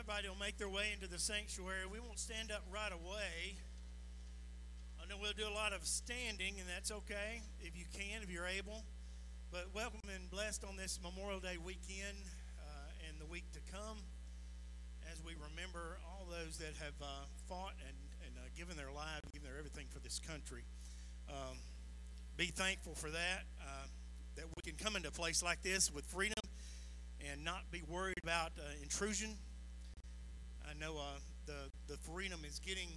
everybody will make their way into the sanctuary, we won't stand up right away. I know we'll do a lot of standing, and that's okay if you can, if you're able. But welcome and blessed on this Memorial Day weekend uh, and the week to come as we remember all those that have uh, fought and, and uh, given their lives, given their everything for this country. Um, be thankful for that, uh, that we can come into a place like this with freedom and not be worried about uh, intrusion. I know uh, the, the freedom is getting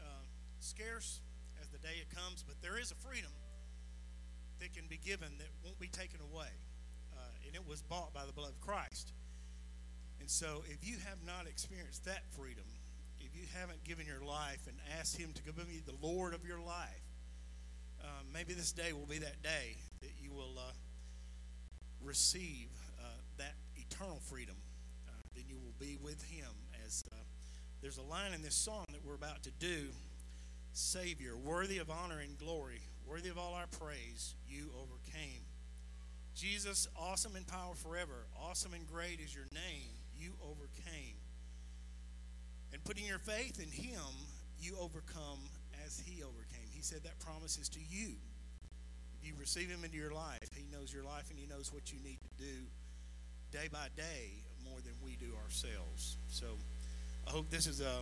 uh, scarce as the day it comes, but there is a freedom that can be given that won't be taken away. Uh, and it was bought by the blood of Christ. And so if you have not experienced that freedom, if you haven't given your life and asked Him to be the Lord of your life, um, maybe this day will be that day that you will uh, receive uh, that eternal freedom. Uh, then you will be with Him. As uh, there's a line in this song that we're about to do Savior, worthy of honor and glory, worthy of all our praise, you overcame. Jesus, awesome in power forever, awesome and great is your name, you overcame. And putting your faith in Him, you overcome as He overcame. He said that promise is to you. If you receive Him into your life, He knows your life and He knows what you need to do day by day more than we do ourselves. So I hope this is a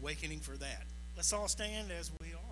awakening for that. Let's all stand as we are.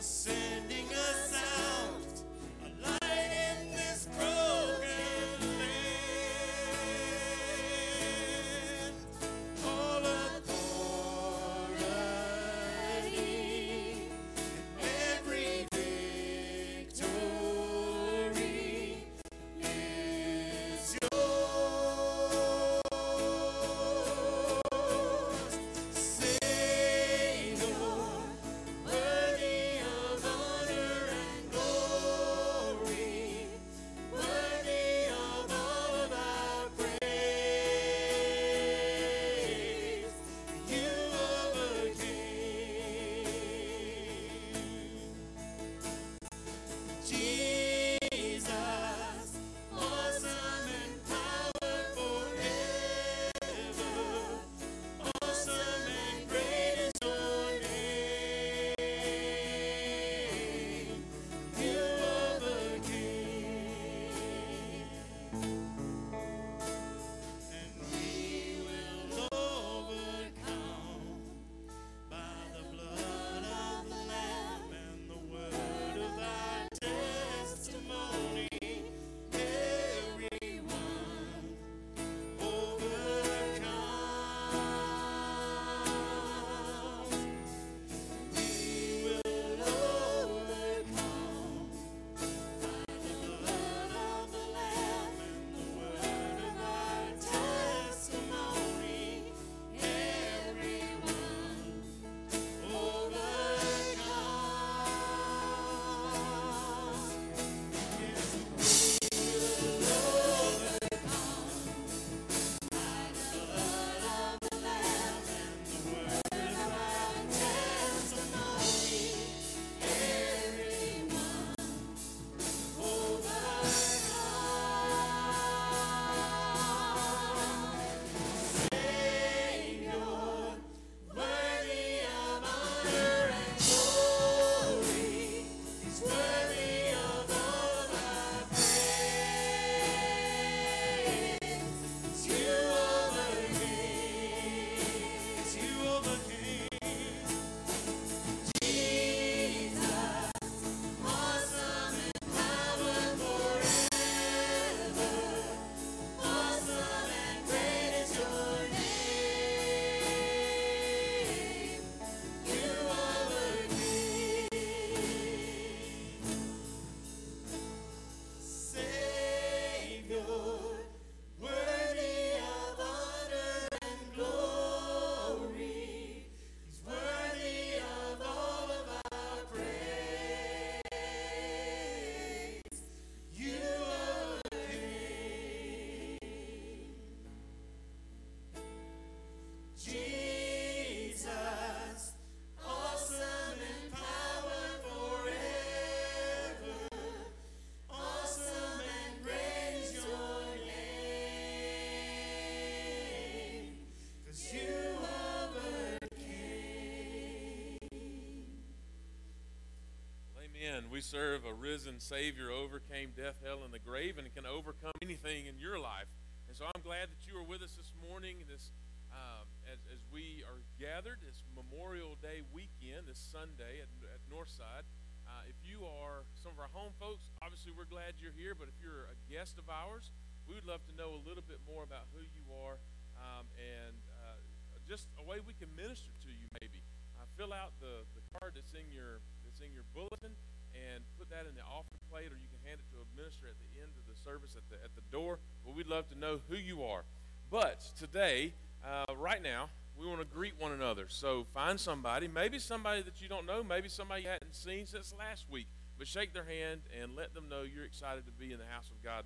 você. We serve a risen Savior, overcame death, hell, and the grave, and can overcome anything in your life. And so I'm glad that you are with us this morning, this um, as, as we are gathered this Memorial Day weekend, this Sunday at, at Northside. Uh, if you are some of our home folks, obviously we're glad you're here. But if you're a guest of ours, we would love to know a little bit more about who you are um, and uh, just a way we can minister to you. Maybe uh, fill out the, the card that's in your that's in your bulletin and put that in the offering plate, or you can hand it to a minister at the end of the service at the at the door. But we'd love to know who you are. But today, uh, right now, we want to greet one another. So find somebody, maybe somebody that you don't know, maybe somebody you hadn't seen since last week, but shake their hand and let them know you're excited to be in the house of God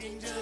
talking to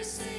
this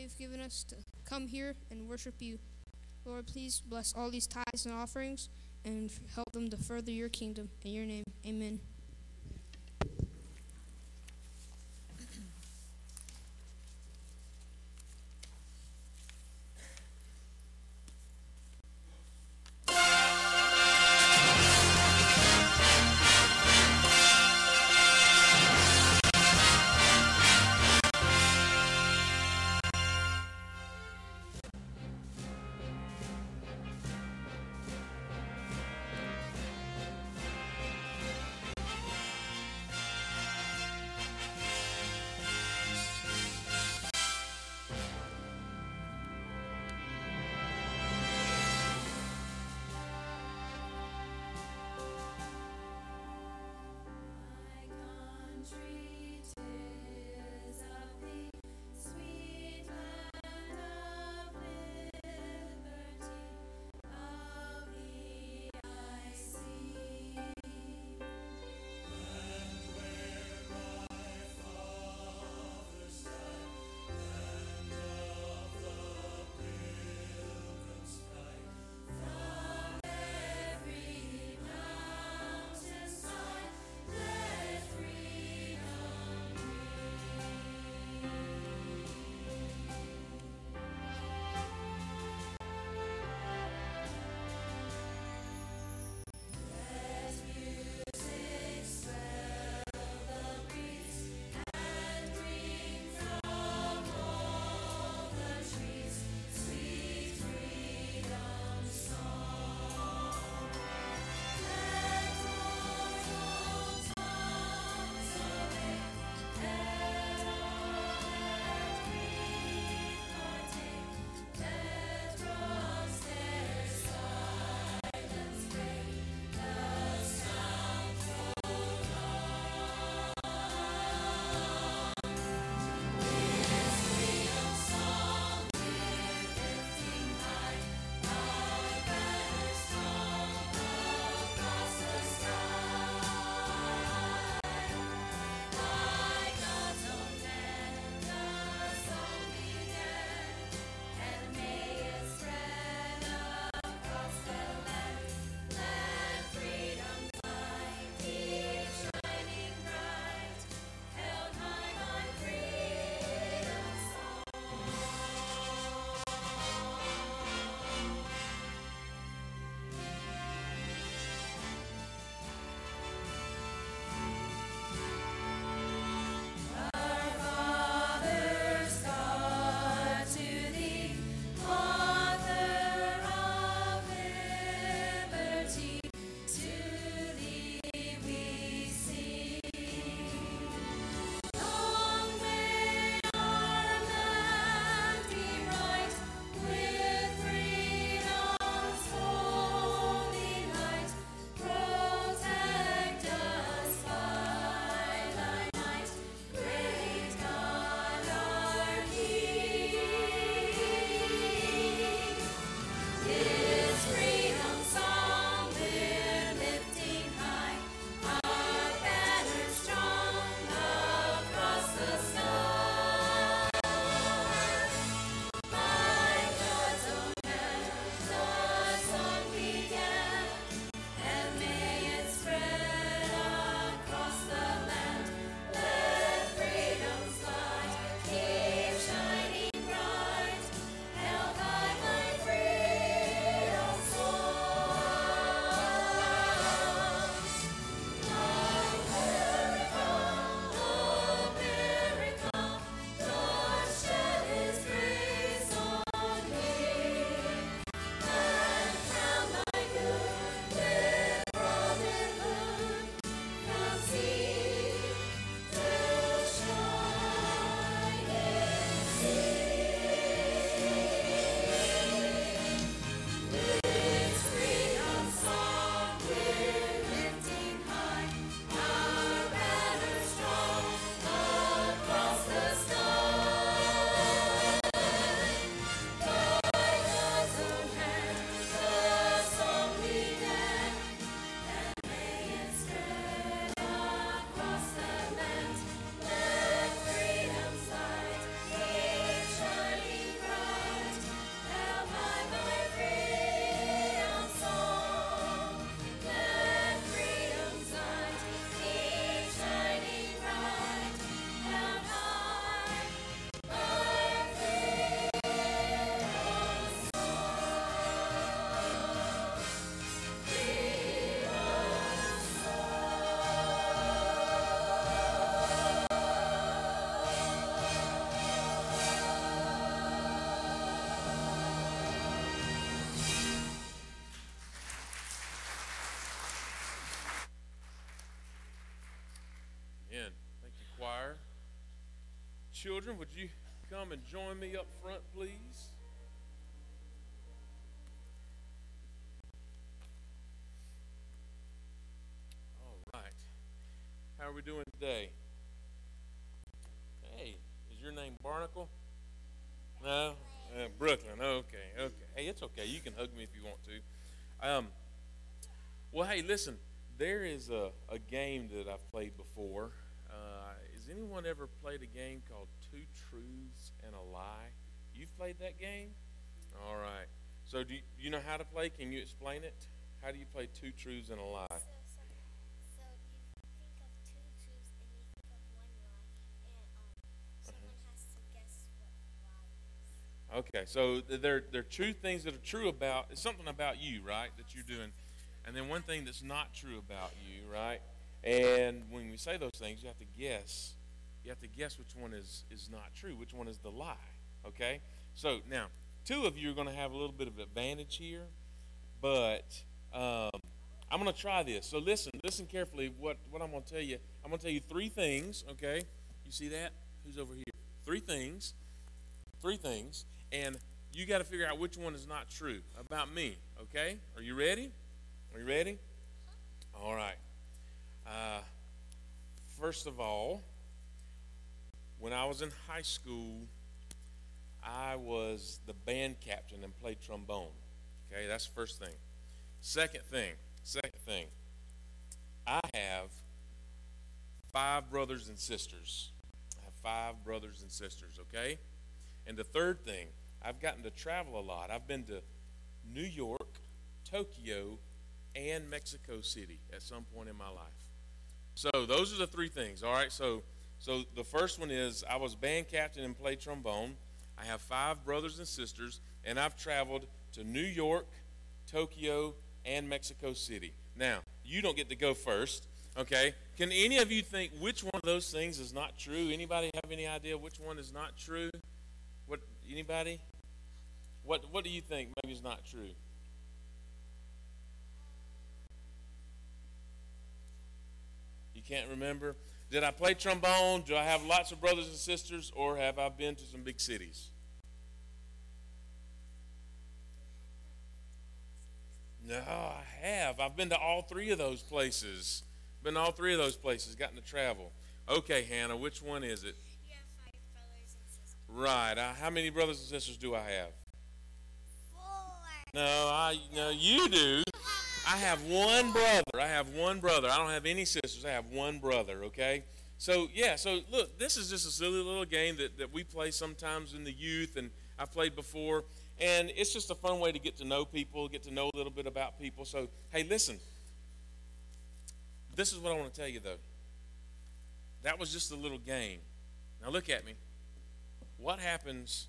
you've given us to come here and worship you. Lord, please bless all these tithes and offerings and help them to further your kingdom. In your name, amen. Children, would you come and join me up front, please? All right. How are we doing today? Hey, is your name Barnacle? No? Uh, Brooklyn. Okay, okay. Hey, it's okay. You can hug me if you want to. Um, well, hey, listen. There is a, a game that I've played before. Anyone ever played a game called Two Truths and a Lie? You've played that game? All right. So, do you, you know how to play? Can you explain it? How do you play Two Truths and a Lie? So, so, so you think of two truths and you think of one lie, and um, someone has to guess what the lie is. Okay, so th- they're they're true things that are true about it's something about you, right? That you're doing, and then one thing that's not true about you, right? And when we say those things, you have to guess. You have to guess which one is is not true, which one is the lie. Okay, so now two of you are going to have a little bit of advantage here, but um, I'm going to try this. So listen, listen carefully. What what I'm going to tell you? I'm going to tell you three things. Okay, you see that? Who's over here? Three things three things, and you got to figure out which one is not true about me. Okay? Are you ready? Are you ready? All right. Uh, first of all, when I was in high school, I was the band captain and played trombone. Okay, that's the first thing. Second thing, second thing, I have five brothers and sisters. I have five brothers and sisters, okay? And the third thing, I've gotten to travel a lot. I've been to New York, Tokyo, and Mexico City at some point in my life. So those are the three things. All right. So so the first one is I was band captain and played trombone. I have five brothers and sisters, and I've traveled to New York, Tokyo, and Mexico City. Now you don't get to go first. Okay. Can any of you think which one of those things is not true? Anybody have any idea which one is not true? What anybody? What what do you think maybe is not true? You can't remember? Did I play trombone? Do I have lots of brothers and sisters or have I been to some big cities? No, I have. I've been to all three of those places. Been to all three of those places, gotten to travel. Okay, Hannah, which one is it? You have five brothers and sisters. Right. Uh, how many brothers and sisters do I have? Four. No, I no you do. I have one brother. I have one brother. I don't have any sisters. I have one brother, okay? So yeah, so look, this is just a silly little game that, that we play sometimes in the youth and I've played before. And it's just a fun way to get to know people, get to know a little bit about people. So hey, listen. This is what I want to tell you though. That was just a little game. Now look at me. What happens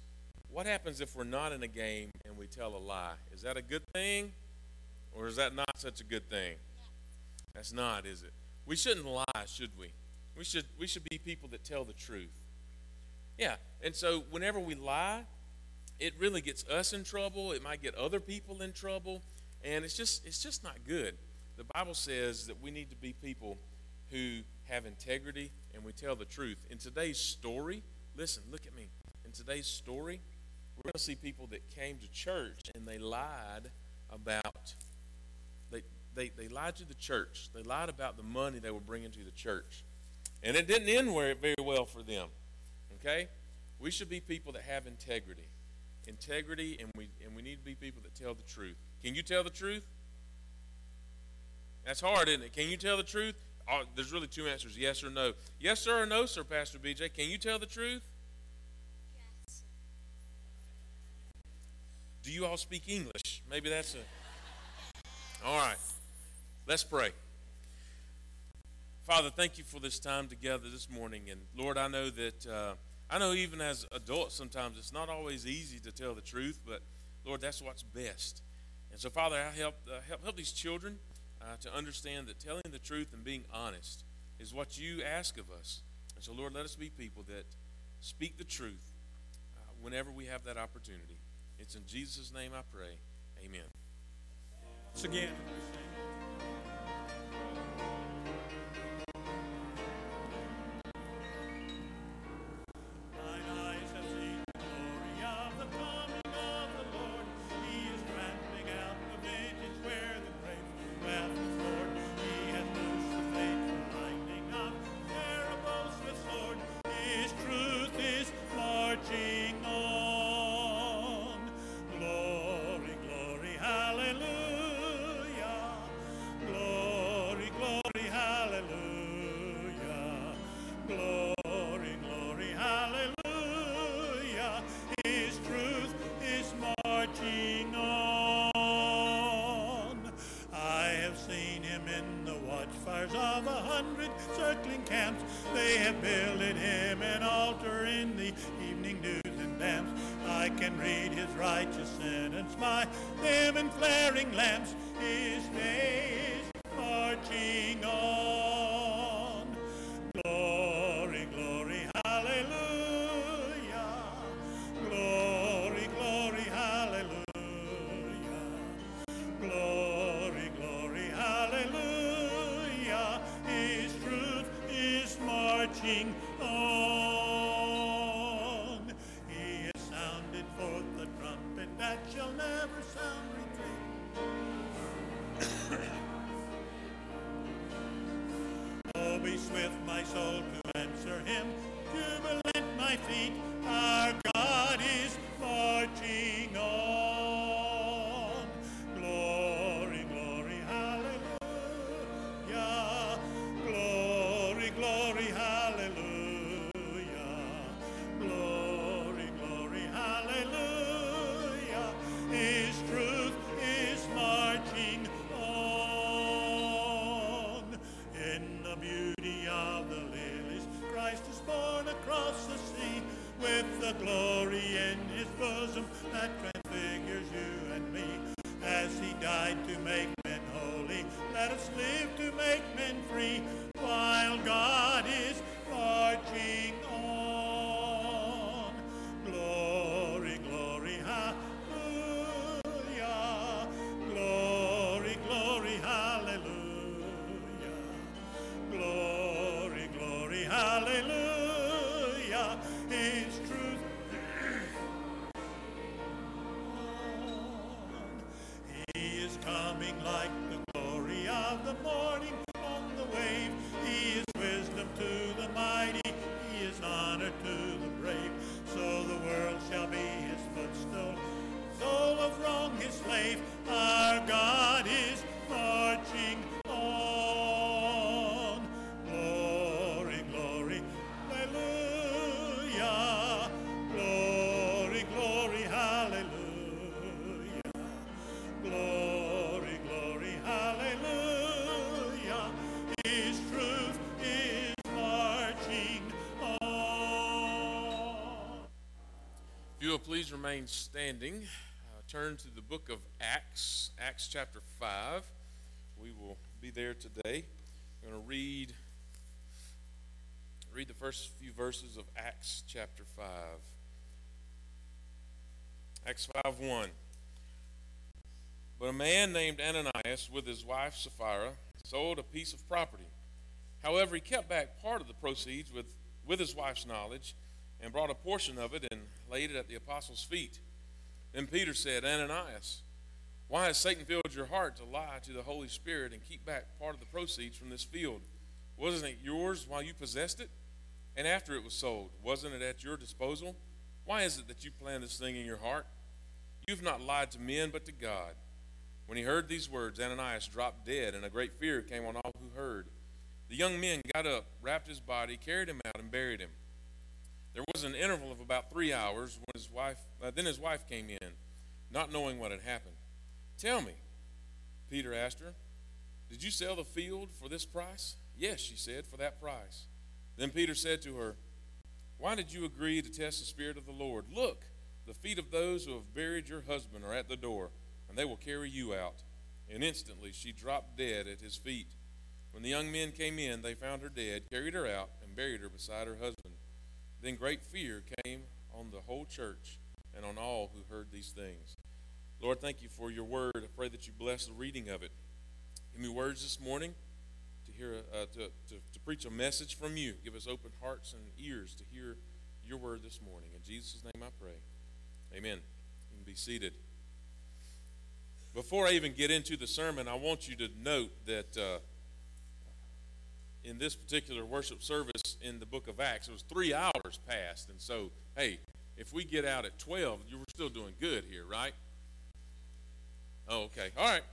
what happens if we're not in a game and we tell a lie? Is that a good thing? Or is that not such a good thing? That's not, is it? We shouldn't lie, should we? We should we should be people that tell the truth. Yeah. And so whenever we lie, it really gets us in trouble. It might get other people in trouble, and it's just it's just not good. The Bible says that we need to be people who have integrity and we tell the truth. In today's story, listen, look at me. In today's story, we're going to see people that came to church and they lied about they, they, lied to the church. They lied about the money they were bringing to the church. And it didn't end very very well for them. Okay? We should be people that have integrity. Integrity, and we, and we need to be people that tell the truth. Can you tell the truth? That's hard, isn't it? Can you tell the truth? Oh, there's really two answers yes or no. Yes, sir, or no, sir, Pastor BJ. Can you tell the truth? Yes. Do you all speak English? Maybe that's a. All right. Let's pray. Father, thank you for this time together this morning. And Lord, I know that, uh, I know even as adults, sometimes it's not always easy to tell the truth, but Lord, that's what's best. And so, Father, I help, uh, help, help these children uh, to understand that telling the truth and being honest is what you ask of us. And so, Lord, let us be people that speak the truth uh, whenever we have that opportunity. It's in Jesus' name I pray. Amen. Once again. My soul, to answer him. to Jubilant, my feet. Remain standing, uh, turn to the book of Acts, Acts chapter 5. We will be there today. I'm going to read read the first few verses of Acts chapter 5. Acts 5 1. But a man named Ananias, with his wife Sapphira, sold a piece of property. However, he kept back part of the proceeds with, with his wife's knowledge and brought a portion of it and laid it at the apostles' feet. Then Peter said, Ananias, why has Satan filled your heart to lie to the Holy Spirit and keep back part of the proceeds from this field? Wasn't it yours while you possessed it? And after it was sold, wasn't it at your disposal? Why is it that you plan this thing in your heart? You've not lied to men, but to God. When he heard these words, Ananias dropped dead, and a great fear came on all who heard. The young men got up, wrapped his body, carried him out, and buried him. There was an interval of about three hours when his wife, uh, then his wife came in, not knowing what had happened. Tell me, Peter asked her, did you sell the field for this price? Yes, she said, for that price. Then Peter said to her, Why did you agree to test the Spirit of the Lord? Look, the feet of those who have buried your husband are at the door, and they will carry you out. And instantly she dropped dead at his feet. When the young men came in, they found her dead, carried her out, and buried her beside her husband. Then great fear came on the whole church and on all who heard these things. Lord, thank you for your word. I pray that you bless the reading of it. Give me words this morning to hear, uh, to, to, to preach a message from you. Give us open hearts and ears to hear your word this morning. In Jesus' name I pray. Amen. You can be seated. Before I even get into the sermon, I want you to note that uh, in this particular worship service in the book of Acts, it was three hours past. And so, hey, if we get out at 12, you were still doing good here, right? Oh, okay. All right.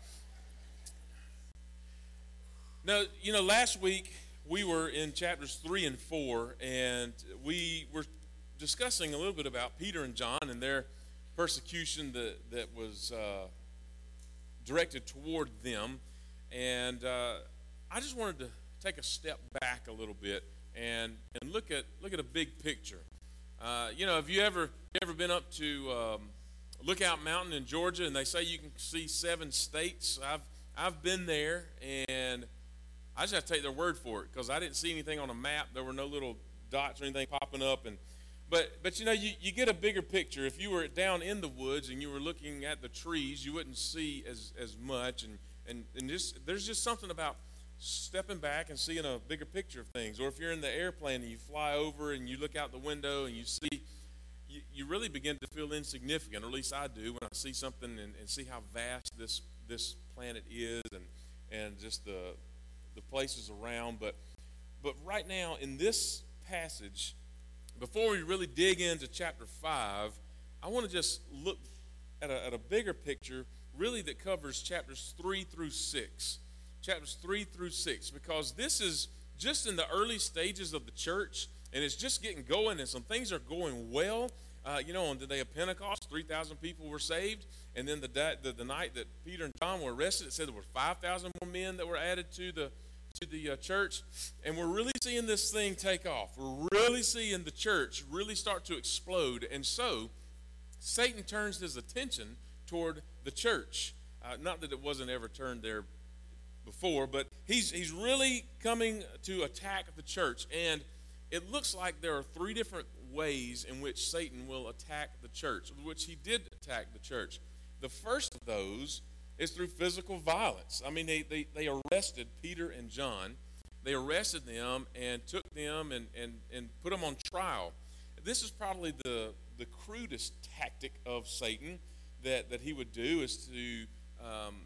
Now, you know, last week we were in chapters 3 and 4, and we were discussing a little bit about Peter and John and their persecution that, that was uh, directed toward them. And uh, I just wanted to take a step back a little bit and, and look, at, look at a big picture. Uh, you know, have you ever ever been up to um, Lookout Mountain in Georgia, and they say you can see seven states? I've I've been there, and I just have to take their word for it because I didn't see anything on a map. There were no little dots or anything popping up, and but but you know you, you get a bigger picture. If you were down in the woods and you were looking at the trees, you wouldn't see as as much, and and and just there's just something about stepping back and seeing a bigger picture of things. Or if you're in the airplane and you fly over and you look out the window and you see, you, you really begin to feel insignificant, or at least I do when I see something and, and see how vast this this planet is and and just the the places around. But but right now in this passage, before we really dig into chapter five, I want to just look at a, at a bigger picture, really that covers chapters three through six chapters 3 through 6 because this is just in the early stages of the church and it's just getting going and some things are going well. Uh, you know on the day of pentecost 3000 people were saved and then the, the, the night that peter and john were arrested it said there were 5000 more men that were added to the to the uh, church. And we're really seeing this thing take off. We're really seeing the church really start to explode. And so satan turns his attention toward the church. Uh, not that it wasn't ever turned there before, but he's, he's really coming to attack the church. And it looks like there are three different ways in which Satan will attack the church, which he did attack the church. The first of those is through physical violence. I mean, they, they, they arrested Peter and John. They arrested them and took them and, and, and put them on trial. This is probably the, the crudest tactic of Satan that, that he would do is to um,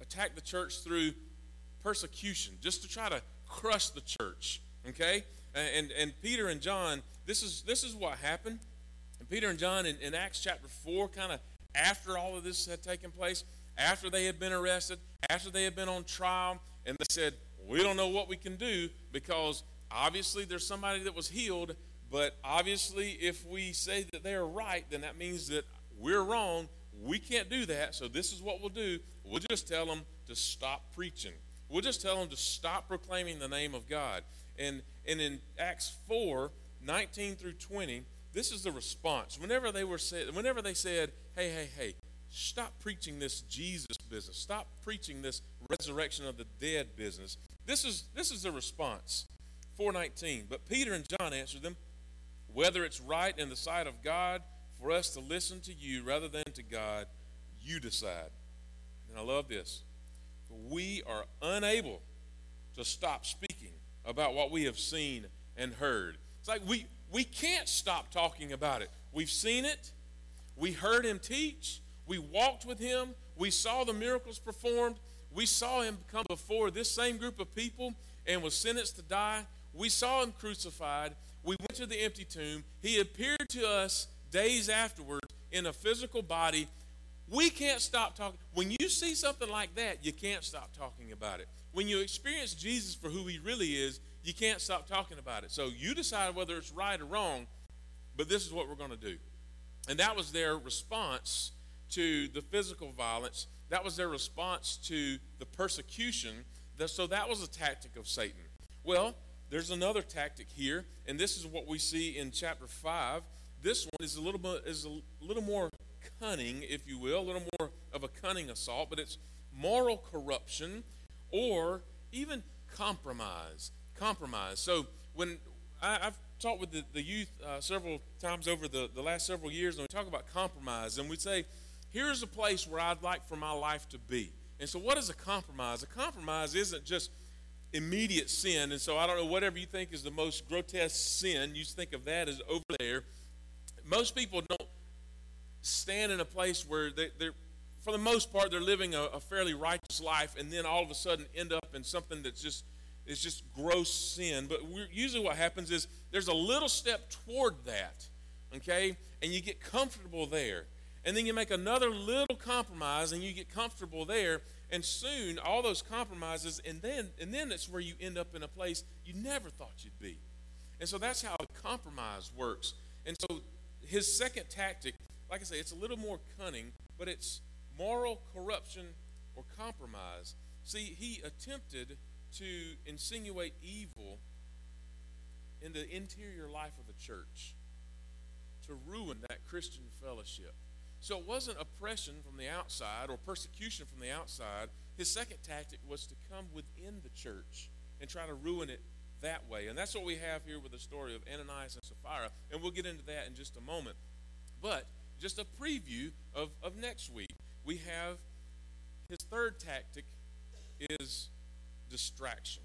attack the church through persecution, just to try to crush the church. Okay? And, and Peter and John, this is, this is what happened. And Peter and John in, in Acts chapter 4, kind of after all of this had taken place, after they had been arrested, after they had been on trial, and they said, We don't know what we can do because obviously there's somebody that was healed, but obviously if we say that they're right, then that means that we're wrong. We can't do that, so this is what we'll do. We'll just tell them to stop preaching. We'll just tell them to stop proclaiming the name of God. And, and in Acts 4 19 through 20, this is the response. Whenever they were said, whenever they said, hey, hey, hey, stop preaching this Jesus business, stop preaching this resurrection of the dead business. This is this is the response. 419. But Peter and John answered them, whether it's right in the sight of God for us to listen to you rather than to God, you decide. And I love this. We are unable to stop speaking about what we have seen and heard. It's like we, we can't stop talking about it. We've seen it, we heard him teach, we walked with him, we saw the miracles performed, we saw him come before this same group of people and was sentenced to die. We saw him crucified. We went to the empty tomb. He appeared to us days afterwards in a physical body we can't stop talking. When you see something like that, you can't stop talking about it. When you experience Jesus for who he really is, you can't stop talking about it. So you decide whether it's right or wrong, but this is what we're going to do. And that was their response to the physical violence. That was their response to the persecution. So that was a tactic of Satan. Well, there's another tactic here, and this is what we see in chapter 5. This one is a little bit is a little more cunning, if you will, a little more of a cunning assault, but it's moral corruption or even compromise. Compromise. So when I, have talked with the, the youth uh, several times over the, the last several years, and we talk about compromise, and we say, here's a place where I'd like for my life to be. And so, what is a compromise? A compromise isn't just immediate sin. And so, I don't know, whatever you think is the most grotesque sin, you think of that as over there. Most people don't stand in a place where they, are for the most part, they're living a, a, fairly righteous life, and then all of a sudden end up in something that's just is just gross sin. But usually, what happens is there's a little step toward that, okay, and you get comfortable there, and then you make another little compromise, and you get comfortable there, and soon all those compromises, and then and then it's where you end up in a place you never thought you'd be, and so that's how compromise works. And so his second tactic like I say, it's a little more cunning, but it's moral corruption or compromise. See, he attempted to insinuate evil in the interior life of the church. to ruin that Christian fellowship. So it wasn't oppression from the outside or persecution from the outside. His second tactic was to come within the church and try to ruin it that way. And that's what we have here with the story of Ananias and Sapphira. And we'll get into that in just a moment. But just a preview of, of next week. We have his third tactic is distraction.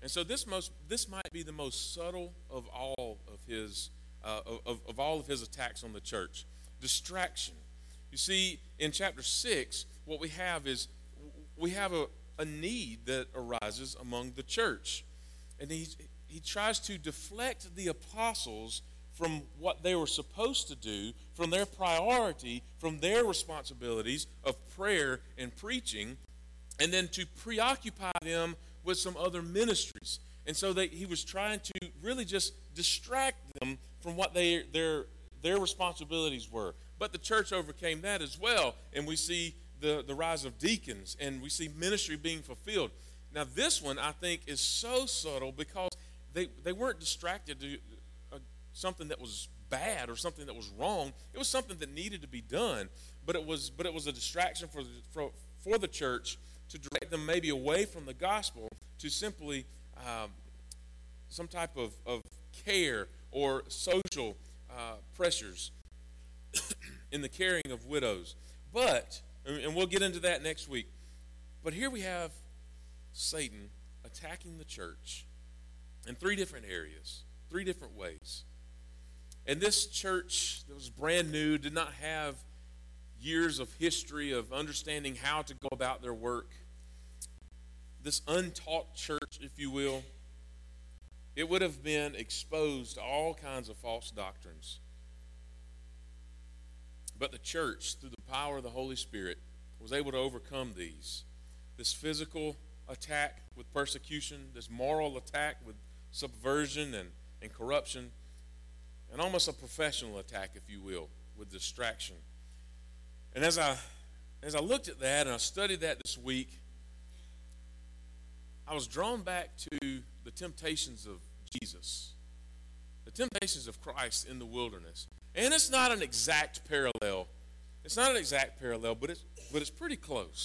And so this most this might be the most subtle of all of his uh, of, of all of his attacks on the church. Distraction. You see, in chapter six, what we have is we have a, a need that arises among the church. And he, he tries to deflect the apostles from what they were supposed to do, from their priority, from their responsibilities of prayer and preaching, and then to preoccupy them with some other ministries. And so they, he was trying to really just distract them from what they, their, their responsibilities were. But the church overcame that as well, and we see the, the rise of deacons, and we see ministry being fulfilled. Now, this one I think is so subtle because they, they weren't distracted to something that was bad or something that was wrong. It was something that needed to be done, but it was but it was a distraction for the, for, for the church to direct them maybe away from the gospel to simply um, some type of, of care or social uh, pressures in the caring of widows. But, and we'll get into that next week, but here we have Satan attacking the church in three different areas, three different ways. And this church that was brand new did not have years of history of understanding how to go about their work. This untaught church, if you will, it would have been exposed to all kinds of false doctrines. But the church, through the power of the Holy Spirit, was able to overcome these. This physical attack with persecution, this moral attack with subversion and, and corruption, and almost a professional attack, if you will, with distraction. And as I as I looked at that and I studied that this week, I was drawn back to the temptations of Jesus, the temptations of Christ in the wilderness. And it's not an exact parallel. It's not an exact parallel, but it's but it's pretty close.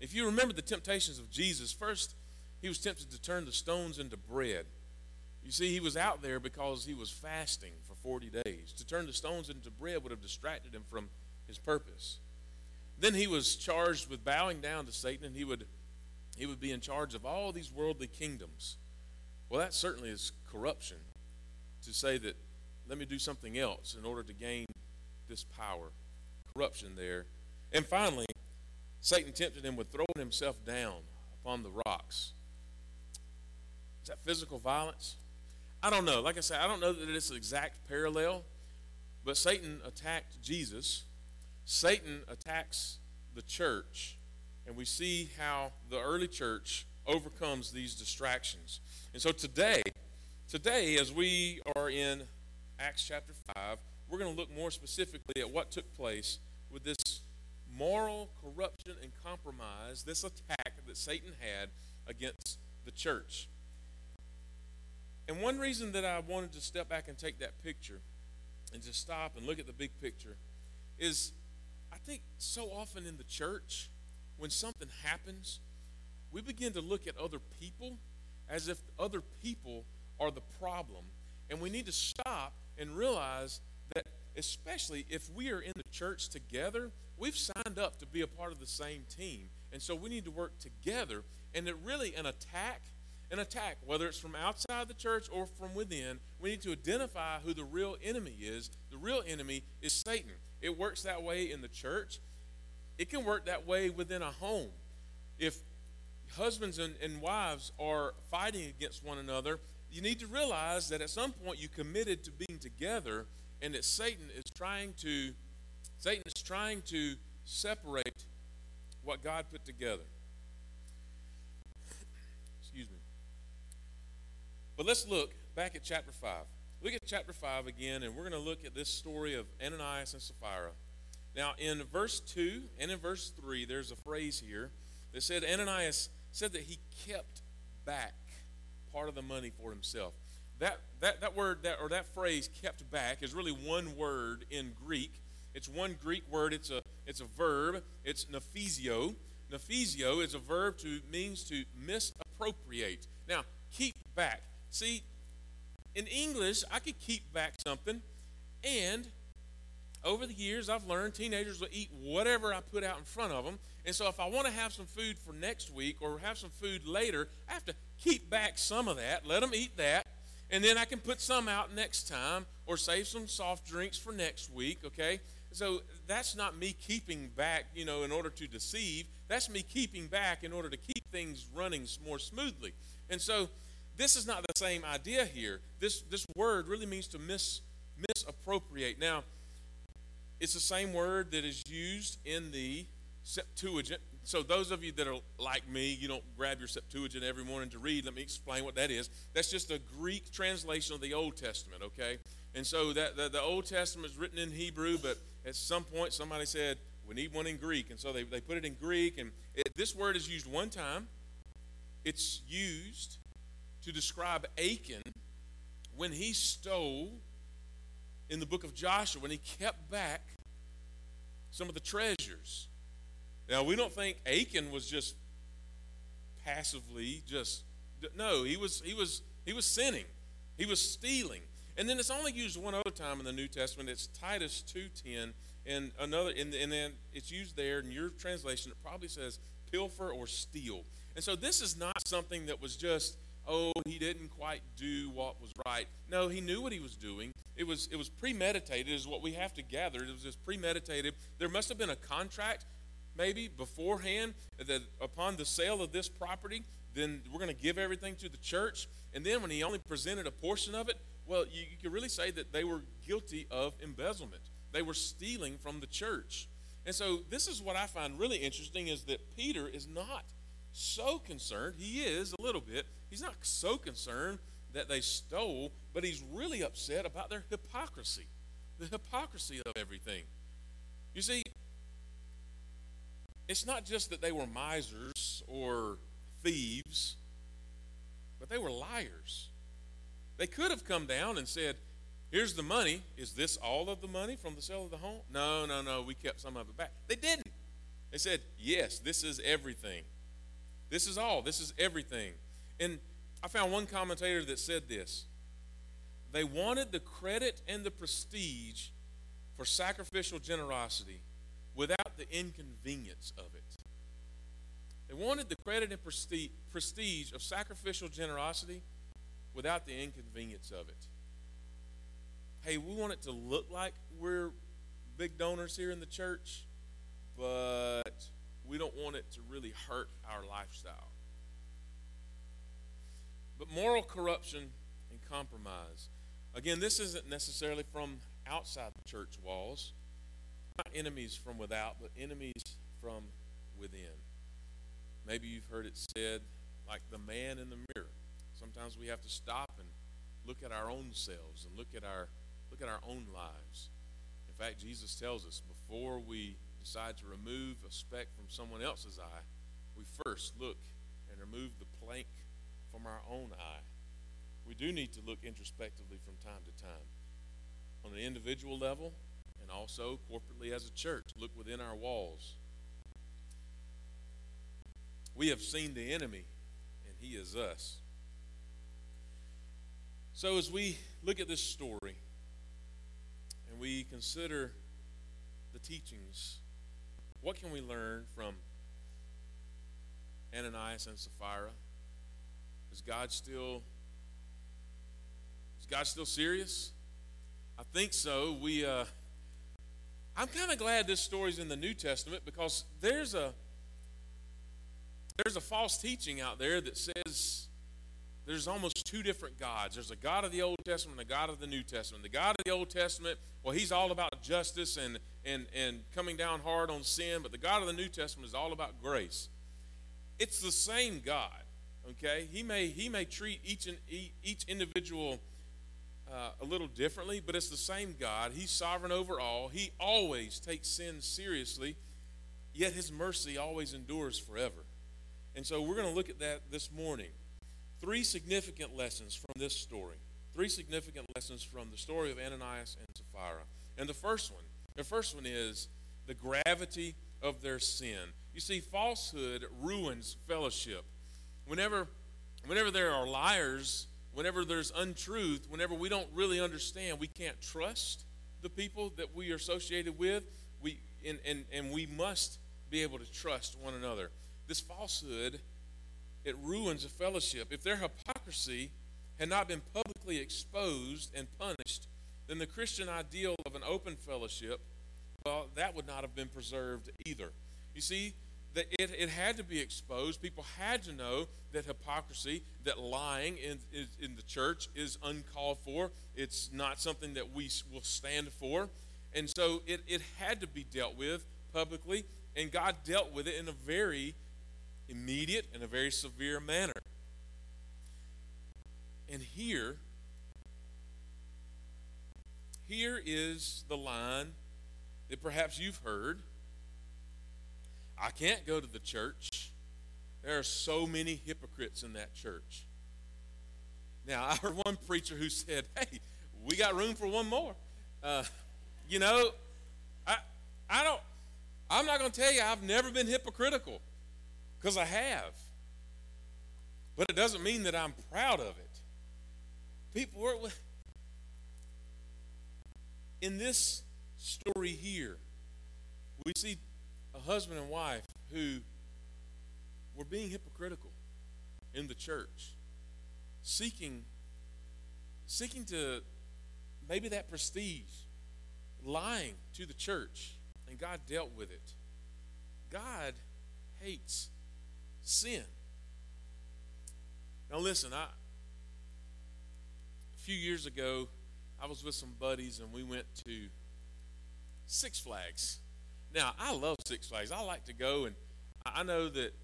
If you remember the temptations of Jesus, first he was tempted to turn the stones into bread. You see, he was out there because he was fasting 40 days. To turn the stones into bread would have distracted him from his purpose. Then he was charged with bowing down to Satan, and he would, he would be in charge of all these worldly kingdoms. Well, that certainly is corruption to say that let me do something else in order to gain this power. Corruption there. And finally, Satan tempted him with throwing himself down upon the rocks. Is that physical violence? I don't know. Like I said, I don't know that it's an exact parallel, but Satan attacked Jesus. Satan attacks the church, and we see how the early church overcomes these distractions. And so today, today as we are in Acts chapter 5, we're going to look more specifically at what took place with this moral corruption and compromise, this attack that Satan had against the church. And one reason that I wanted to step back and take that picture and just stop and look at the big picture is I think so often in the church, when something happens, we begin to look at other people as if other people are the problem. And we need to stop and realize that, especially if we are in the church together, we've signed up to be a part of the same team. And so we need to work together. And it really, an attack an attack, whether it's from outside the church or from within, we need to identify who the real enemy is. The real enemy is Satan. It works that way in the church, it can work that way within a home. If husbands and, and wives are fighting against one another, you need to realize that at some point you committed to being together and that Satan is trying to Satan is trying to separate what God put together. But let's look back at chapter 5. Look at chapter 5 again, and we're going to look at this story of Ananias and Sapphira. Now, in verse 2 and in verse 3, there's a phrase here that said Ananias said that he kept back part of the money for himself. that, that, that word that or that phrase kept back is really one word in Greek. It's one Greek word. It's a it's a verb. It's nephesio. Nephesio is a verb to means to misappropriate. Now, keep back. See, in English, I could keep back something, and over the years, I've learned teenagers will eat whatever I put out in front of them. And so, if I want to have some food for next week or have some food later, I have to keep back some of that, let them eat that, and then I can put some out next time or save some soft drinks for next week, okay? So, that's not me keeping back, you know, in order to deceive. That's me keeping back in order to keep things running more smoothly. And so, this is not the same idea here. This, this word really means to mis, misappropriate. Now, it's the same word that is used in the Septuagint. So, those of you that are like me, you don't grab your Septuagint every morning to read. Let me explain what that is. That's just a Greek translation of the Old Testament, okay? And so, that the, the Old Testament is written in Hebrew, but at some point somebody said, we need one in Greek. And so they, they put it in Greek. And it, this word is used one time. It's used to describe Achan when he stole in the book of Joshua, when he kept back some of the treasures. Now, we don't think Achan was just passively just no, he was he was he was sinning. He was stealing. And then it's only used one other time in the New Testament. It's Titus 2:10 and another and, and then it's used there in your translation it probably says pilfer or steal. And so this is not something that was just oh he didn't quite do what was right. No he knew what he was doing. It was it was premeditated is what we have to gather. It was just premeditated. There must have been a contract maybe beforehand that upon the sale of this property then we're going to give everything to the church. And then when he only presented a portion of it well you, you could really say that they were guilty of embezzlement. They were stealing from the church. And so this is what i find really interesting is that peter is not so concerned. He is a little bit. He's not so concerned that they stole, but he's really upset about their hypocrisy, the hypocrisy of everything. You see, it's not just that they were misers or thieves, but they were liars. They could have come down and said, Here's the money. Is this all of the money from the sale of the home? No, no, no. We kept some of it back. They didn't. They said, Yes, this is everything. This is all. This is everything. And I found one commentator that said this they wanted the credit and the prestige for sacrificial generosity without the inconvenience of it. They wanted the credit and prestige of sacrificial generosity without the inconvenience of it. Hey, we want it to look like we're big donors here in the church, but we don't want it to really hurt our lifestyle. But moral corruption and compromise. Again, this isn't necessarily from outside the church walls. Not enemies from without, but enemies from within. Maybe you've heard it said like the man in the mirror. Sometimes we have to stop and look at our own selves and look at our look at our own lives. In fact, Jesus tells us before we decide to remove a speck from someone else's eye, we first look and remove the plank from our own eye. We do need to look introspectively from time to time on an individual level and also corporately as a church. Look within our walls. We have seen the enemy, and he is us. So, as we look at this story and we consider the teachings what can we learn from Ananias and Sapphira? Is God still is God still serious? I think so. We uh, I'm kind of glad this story's in the New Testament because there's a there's a false teaching out there that says there's almost two different gods. There's a God of the Old Testament and a God of the New Testament. The God of the Old Testament, well, he's all about justice and, and, and coming down hard on sin, but the God of the New Testament is all about grace. It's the same God, okay? He may, he may treat each, and, each individual uh, a little differently, but it's the same God. He's sovereign over all. He always takes sin seriously, yet his mercy always endures forever. And so we're going to look at that this morning three significant lessons from this story. three significant lessons from the story of Ananias and Sapphira. And the first one, the first one is the gravity of their sin. You see, falsehood ruins fellowship. Whenever, whenever there are liars, whenever there's untruth, whenever we don't really understand, we can't trust the people that we are associated with. We and, and, and we must be able to trust one another. This falsehood, it ruins a fellowship. If their hypocrisy had not been publicly exposed and punished, then the Christian ideal of an open fellowship, well, that would not have been preserved either. You see, that it, it had to be exposed. People had to know that hypocrisy, that lying in, in, in the church is uncalled for. It's not something that we will stand for. And so it, it had to be dealt with publicly, and God dealt with it in a very immediate and a very severe manner. And here, here is the line that perhaps you've heard. I can't go to the church. There are so many hypocrites in that church. Now, I heard one preacher who said, Hey, we got room for one more. Uh, you know, I, I don't, I'm not going to tell you I've never been hypocritical because I have. But it doesn't mean that I'm proud of it. People were, in this story here, we see a husband and wife who were being hypocritical in the church, seeking seeking to maybe that prestige, lying to the church, and God dealt with it. God hates sin. Now listen, I a few years ago I was with some buddies and we went to Six Flags. Now, I love Six Flags. I like to go, and I know that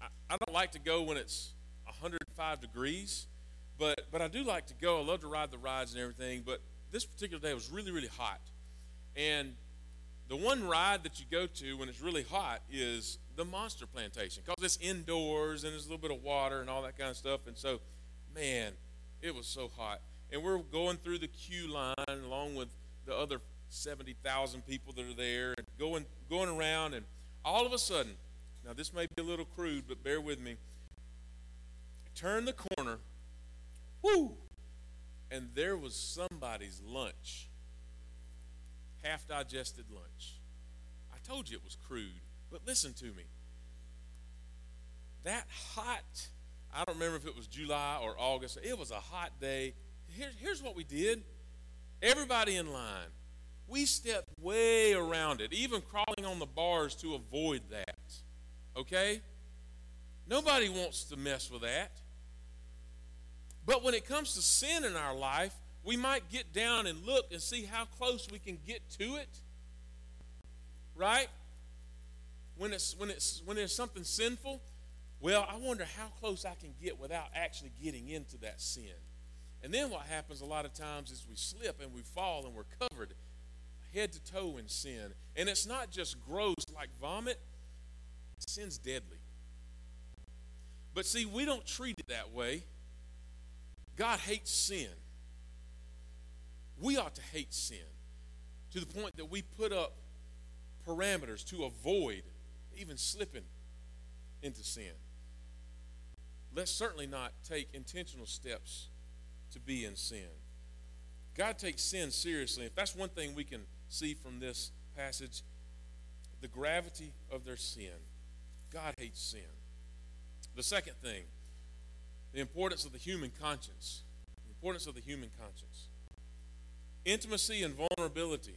I, I don't like to go when it's 105 degrees, but but I do like to go. I love to ride the rides and everything. But this particular day was really really hot, and the one ride that you go to when it's really hot is the Monster Plantation because it's indoors and there's a little bit of water and all that kind of stuff. And so, man, it was so hot. And we're going through the queue line along with the other 70,000 people that are there and going, going around. And all of a sudden, now this may be a little crude, but bear with me. Turn the corner, whoo, and there was somebody's lunch, half digested lunch. I told you it was crude, but listen to me. That hot, I don't remember if it was July or August, it was a hot day. Here, here's what we did everybody in line we stepped way around it, even crawling on the bars to avoid that. Okay? Nobody wants to mess with that. But when it comes to sin in our life, we might get down and look and see how close we can get to it. Right? When it's when it's when there's something sinful, well, I wonder how close I can get without actually getting into that sin. And then what happens a lot of times is we slip and we fall and we're covered head to toe in sin. And it's not just gross like vomit, sin's deadly. But see, we don't treat it that way. God hates sin. We ought to hate sin to the point that we put up parameters to avoid even slipping into sin. Let's certainly not take intentional steps to be in sin. God takes sin seriously. If that's one thing we can see from this passage the gravity of their sin. God hates sin. The second thing, the importance of the human conscience. The importance of the human conscience. Intimacy and vulnerability.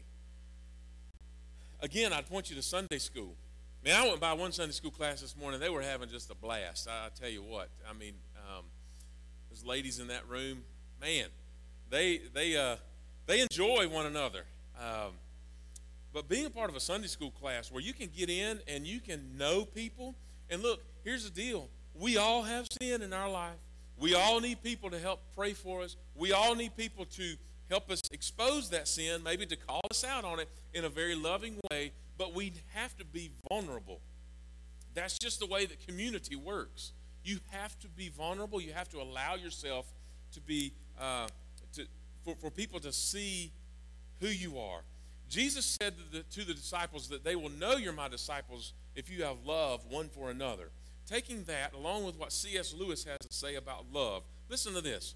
Again, I'd point you to Sunday school. Man, I went by one Sunday school class this morning. They were having just a blast. I, tell you what. I mean, um, those ladies in that room, man, they they uh, they enjoy one another. Um, but being a part of a Sunday school class where you can get in and you can know people, and look, here's the deal we all have sin in our life. We all need people to help pray for us. We all need people to help us expose that sin, maybe to call us out on it in a very loving way, but we have to be vulnerable. That's just the way that community works. You have to be vulnerable. You have to allow yourself to be uh, for, for people to see who you are. Jesus said to the, to the disciples that they will know you're my disciples if you have love one for another. Taking that, along with what C.S. Lewis has to say about love, listen to this.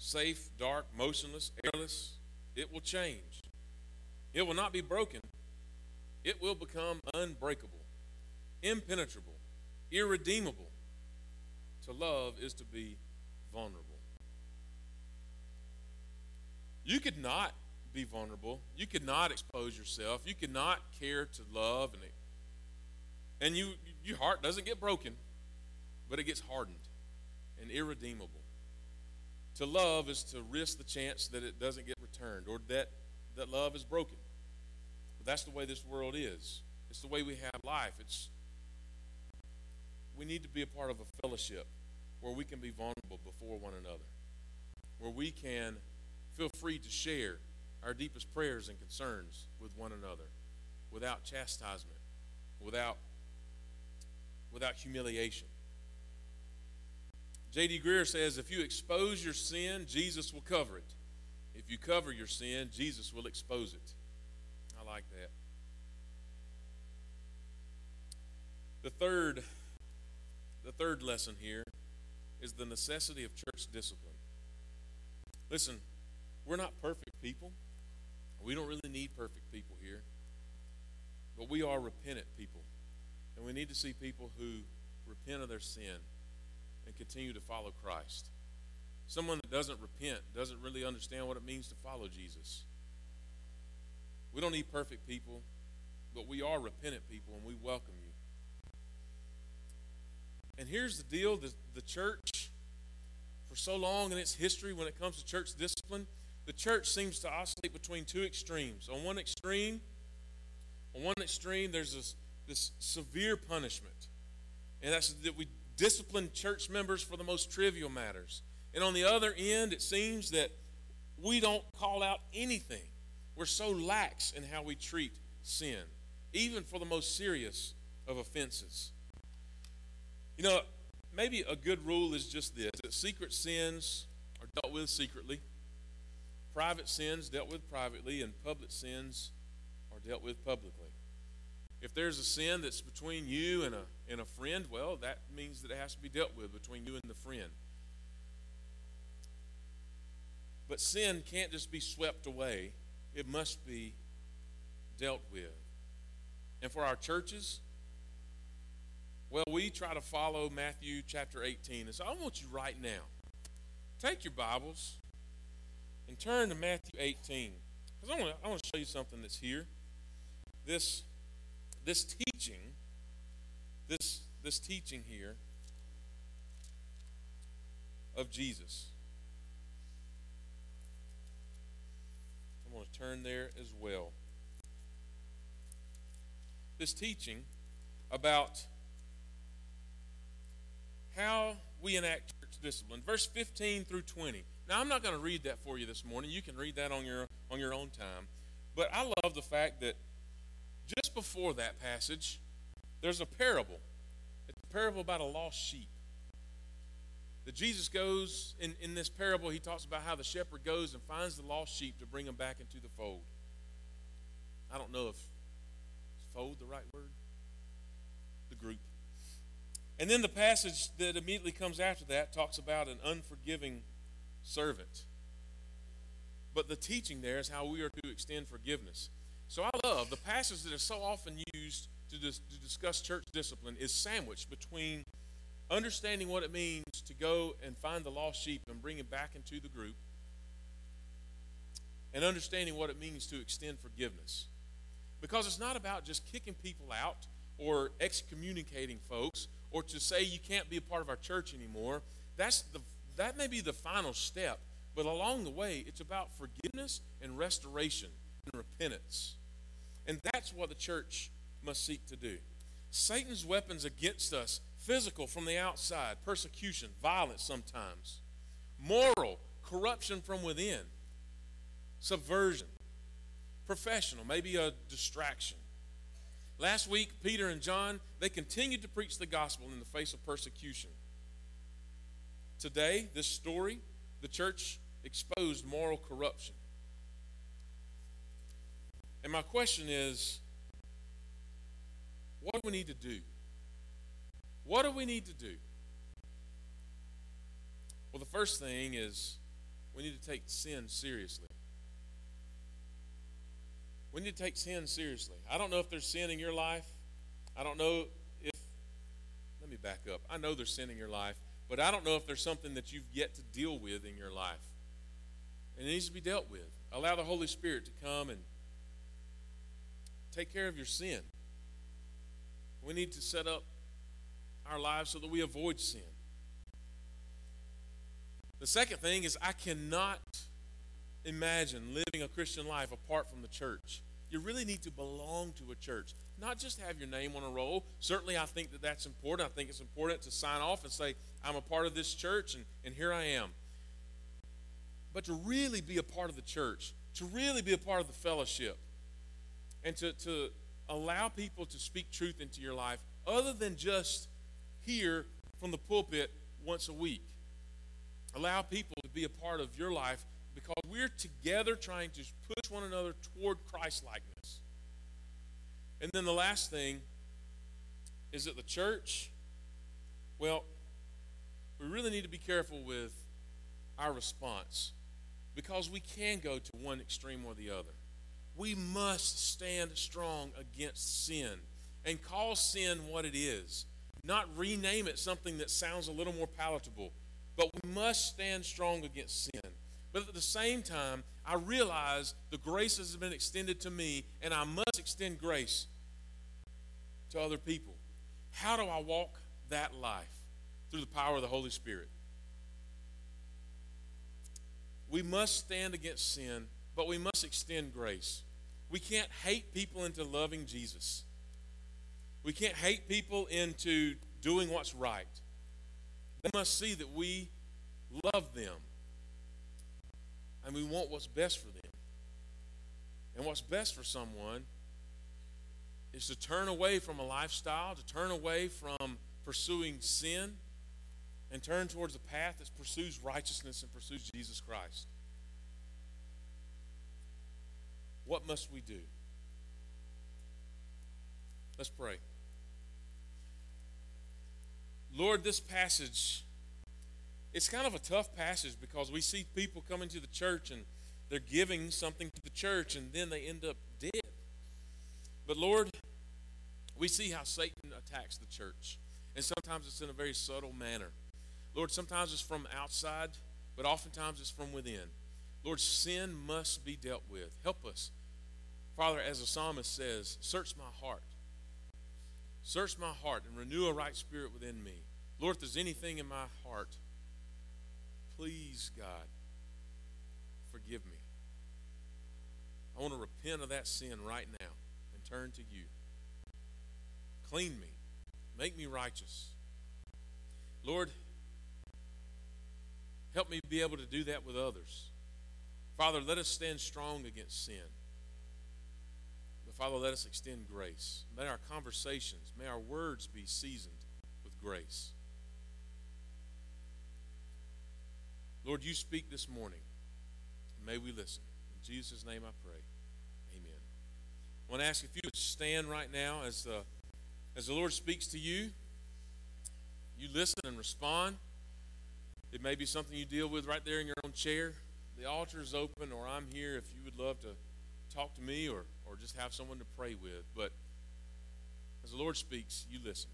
safe, dark, motionless, airless, it will change. It will not be broken. It will become unbreakable, impenetrable, irredeemable. To love is to be vulnerable. You could not be vulnerable. You could not expose yourself. You could not care to love and and you your heart doesn't get broken, but it gets hardened and irredeemable. To love is to risk the chance that it doesn't get returned or that that love is broken. But that's the way this world is. It's the way we have life. It's we need to be a part of a fellowship where we can be vulnerable before one another. Where we can feel free to share our deepest prayers and concerns with one another without chastisement, without without humiliation. J.D. Greear says if you expose your sin, Jesus will cover it. If you cover your sin, Jesus will expose it. I like that. The third the third lesson here is the necessity of church discipline. Listen, we're not perfect people. We don't really need perfect people here. But we are repentant people. And we need to see people who repent of their sin and continue to follow Christ. Someone that doesn't repent doesn't really understand what it means to follow Jesus. We don't need perfect people, but we are repentant people, and we welcome you. And here's the deal the, the church, for so long in its history, when it comes to church discipline, the church seems to oscillate between two extremes. On one extreme, on one extreme, there's this, this severe punishment, and that's that we discipline church members for the most trivial matters. And on the other end, it seems that we don't call out anything. We're so lax in how we treat sin, even for the most serious of offenses. You know, maybe a good rule is just this that secret sins are dealt with secretly, private sins dealt with privately, and public sins are dealt with publicly. If there's a sin that's between you and a, and a friend, well, that means that it has to be dealt with between you and the friend. But sin can't just be swept away, it must be dealt with. And for our churches, well, we try to follow Matthew chapter 18. And so I want you right now, take your Bibles and turn to Matthew 18. Because I want to I want to show you something that's here. This, this teaching, this, this teaching here of Jesus. I'm going to turn there as well. This teaching about how we enact church discipline. Verse 15 through 20. Now I'm not going to read that for you this morning. You can read that on your on your own time. But I love the fact that just before that passage, there's a parable. It's a parable about a lost sheep. That Jesus goes in, in this parable, he talks about how the shepherd goes and finds the lost sheep to bring him back into the fold. I don't know if fold the right word? The group. And then the passage that immediately comes after that talks about an unforgiving servant. But the teaching there is how we are to extend forgiveness. So I love the passage that is so often used to, dis- to discuss church discipline is sandwiched between understanding what it means to go and find the lost sheep and bring him back into the group and understanding what it means to extend forgiveness. Because it's not about just kicking people out or excommunicating folks or to say you can't be a part of our church anymore. That's the, that may be the final step, but along the way, it's about forgiveness and restoration. and repentance. And that's what the church must seek to do. Satan's weapons against us physical from the outside, persecution, violence sometimes, moral, corruption from within, subversion, professional, maybe a distraction. Last week, Peter and John, they continued to preach the gospel in the face of persecution. Today, this story, the church exposed moral corruption. And my question is what do we need to do? What do we need to do? Well, the first thing is we need to take sin seriously. We need to take sin seriously. I don't know if there's sin in your life. I don't know if, let me back up. I know there's sin in your life, but I don't know if there's something that you've yet to deal with in your life. And it needs to be dealt with. Allow the Holy Spirit to come and take care of your sin. We need to set up our lives so that we avoid sin. The second thing is, I cannot imagine living a Christian life apart from the church. You really need to belong to a church, not just have your name on a roll. Certainly, I think that that's important. I think it's important to sign off and say, I'm a part of this church, and, and here I am. But to really be a part of the church, to really be a part of the fellowship, and to, to allow people to speak truth into your life other than just hear from the pulpit once a week. Allow people to be a part of your life because we're together trying to push one another toward Christ likeness. And then the last thing is that the church, well, we really need to be careful with our response because we can go to one extreme or the other. We must stand strong against sin and call sin what it is, not rename it something that sounds a little more palatable. But we must stand strong against sin. But at the same time, I realize the grace has been extended to me, and I must extend grace to other people. How do I walk that life? Through the power of the Holy Spirit. We must stand against sin, but we must extend grace. We can't hate people into loving Jesus. We can't hate people into doing what's right. They must see that we love them and we want what's best for them. And what's best for someone is to turn away from a lifestyle, to turn away from pursuing sin, and turn towards a path that pursues righteousness and pursues Jesus Christ. What must we do? Let's pray. Lord, this passage, it's kind of a tough passage because we see people coming to the church and they're giving something to the church and then they end up dead. But Lord, we see how Satan attacks the church. And sometimes it's in a very subtle manner. Lord, sometimes it's from outside, but oftentimes it's from within. Lord, sin must be dealt with. Help us. Father, as the psalmist says, search my heart. Search my heart and renew a right spirit within me. Lord, if there's anything in my heart, please, God, forgive me. I want to repent of that sin right now and turn to you. Clean me. Make me righteous. Lord, help me be able to do that with others. Father, let us stand strong against sin. Father, let us extend grace. May our conversations, may our words be seasoned with grace. Lord, you speak this morning. May we listen. In Jesus' name I pray. Amen. I want to ask if you would stand right now as the, as the Lord speaks to you. You listen and respond. It may be something you deal with right there in your own chair. The altar is open, or I'm here if you would love to talk to me or, or just have someone to pray with. But as the Lord speaks, you listen.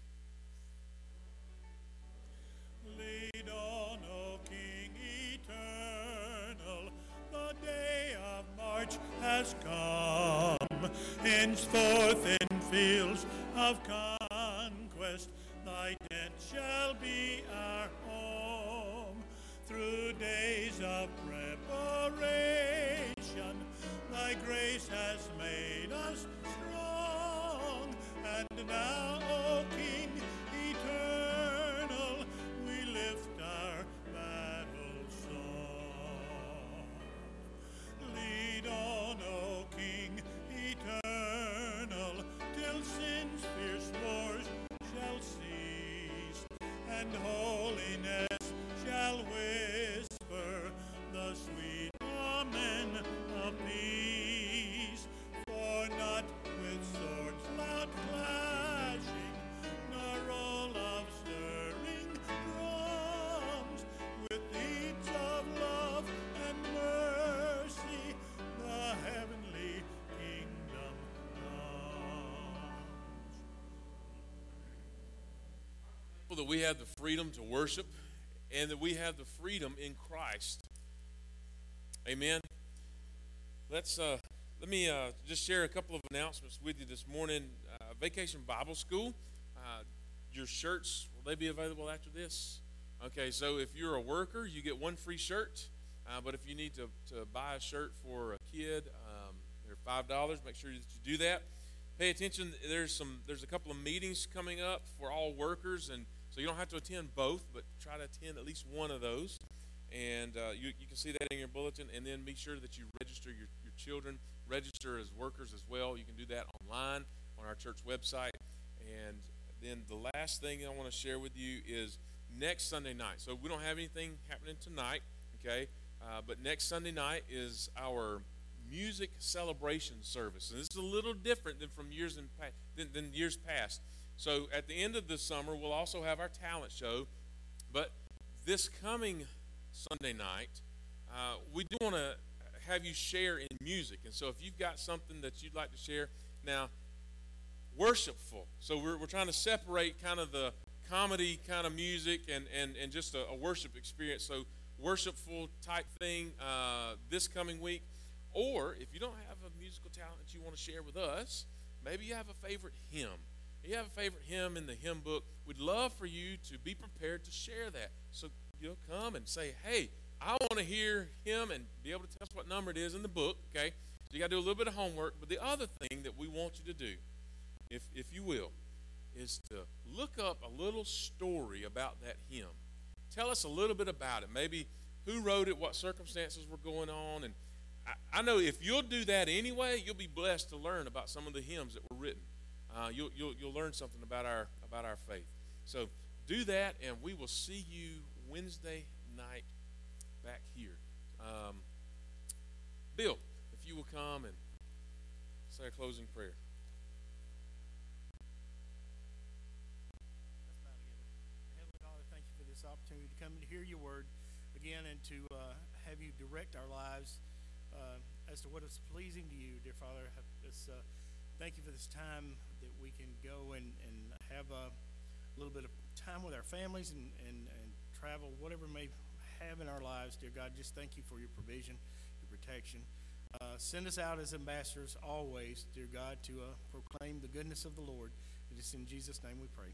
Lead on, O King eternal, the day of March has come. Henceforth in fields of conquest, thy tent shall be our home. Through days of preparation, Thy grace has made us strong. And now, O King eternal, we lift our battle song. Lead on, O King eternal, till sin's fierce wars shall cease, and holiness shall whisper the sweet freedom to worship and that we have the freedom in Christ. Amen. Let's uh, let me uh, just share a couple of announcements with you this morning. Uh, Vacation Bible School. Uh, your shirts will they be available after this? Okay, so if you're a worker, you get one free shirt. Uh, but if you need to, to buy a shirt for a kid, um, they're five dollars. Make sure that you do that. Pay attention. There's some. There's a couple of meetings coming up for all workers, and so you don't have to attend both, but try to attend at least one of those. And uh, you, you can see that in your bulletin, and then be sure that you register your, your children, register as workers as well. You can do that online on our church website. And then the last thing I want to share with you is next Sunday night. So we don't have anything happening tonight, okay? Uh, but next Sunday night is our music celebration service, and this is a little different than from years in than, than years past. So at the end of the summer, we'll also have our talent show, but this coming Sunday night, uh, we do want to have you share in music, and so if you've got something that you'd like to share, now worshipful. So we're, we're trying to separate kind of the comedy kind of music and, and, and just a, a worship experience. So worshipful type thing uh, this coming week. Or if you don't have a musical talent that you want to share with us, maybe you have a favorite hymn. You have a favorite hymn in the hymn book. We'd love for you to be prepared to share that. So you'll come and say, hey, I want to hear him and be able to tell us what number it is in the book, okay? So you got to do a little bit of homework. But the other thing that we want you to do if, if you will, is to look up a little story about that hymn. Tell us a little bit about it. Maybe who wrote it, what circumstances were going on. And I, I know if you'll do that anyway, you'll be blessed to learn about some of the hymns that were written. Uh, you'll, you'll, you'll learn something about our, about our faith. So do that, and we will see you Wednesday night back here. Um, Bill, if you will come and say a closing prayer. Heavenly Father, thank you for this opportunity to come and hear your word again and to uh, have you direct our lives uh, as to what is pleasing to you, dear Father. This, uh, thank you for this time that we can go and, and have a little bit of time with our families and, and, and travel, whatever may have in our lives, dear God. Just thank you for your provision, your protection. Uh, send us out as ambassadors always, dear God, to uh, proclaim the goodness of the Lord. It is in Jesus' name we pray.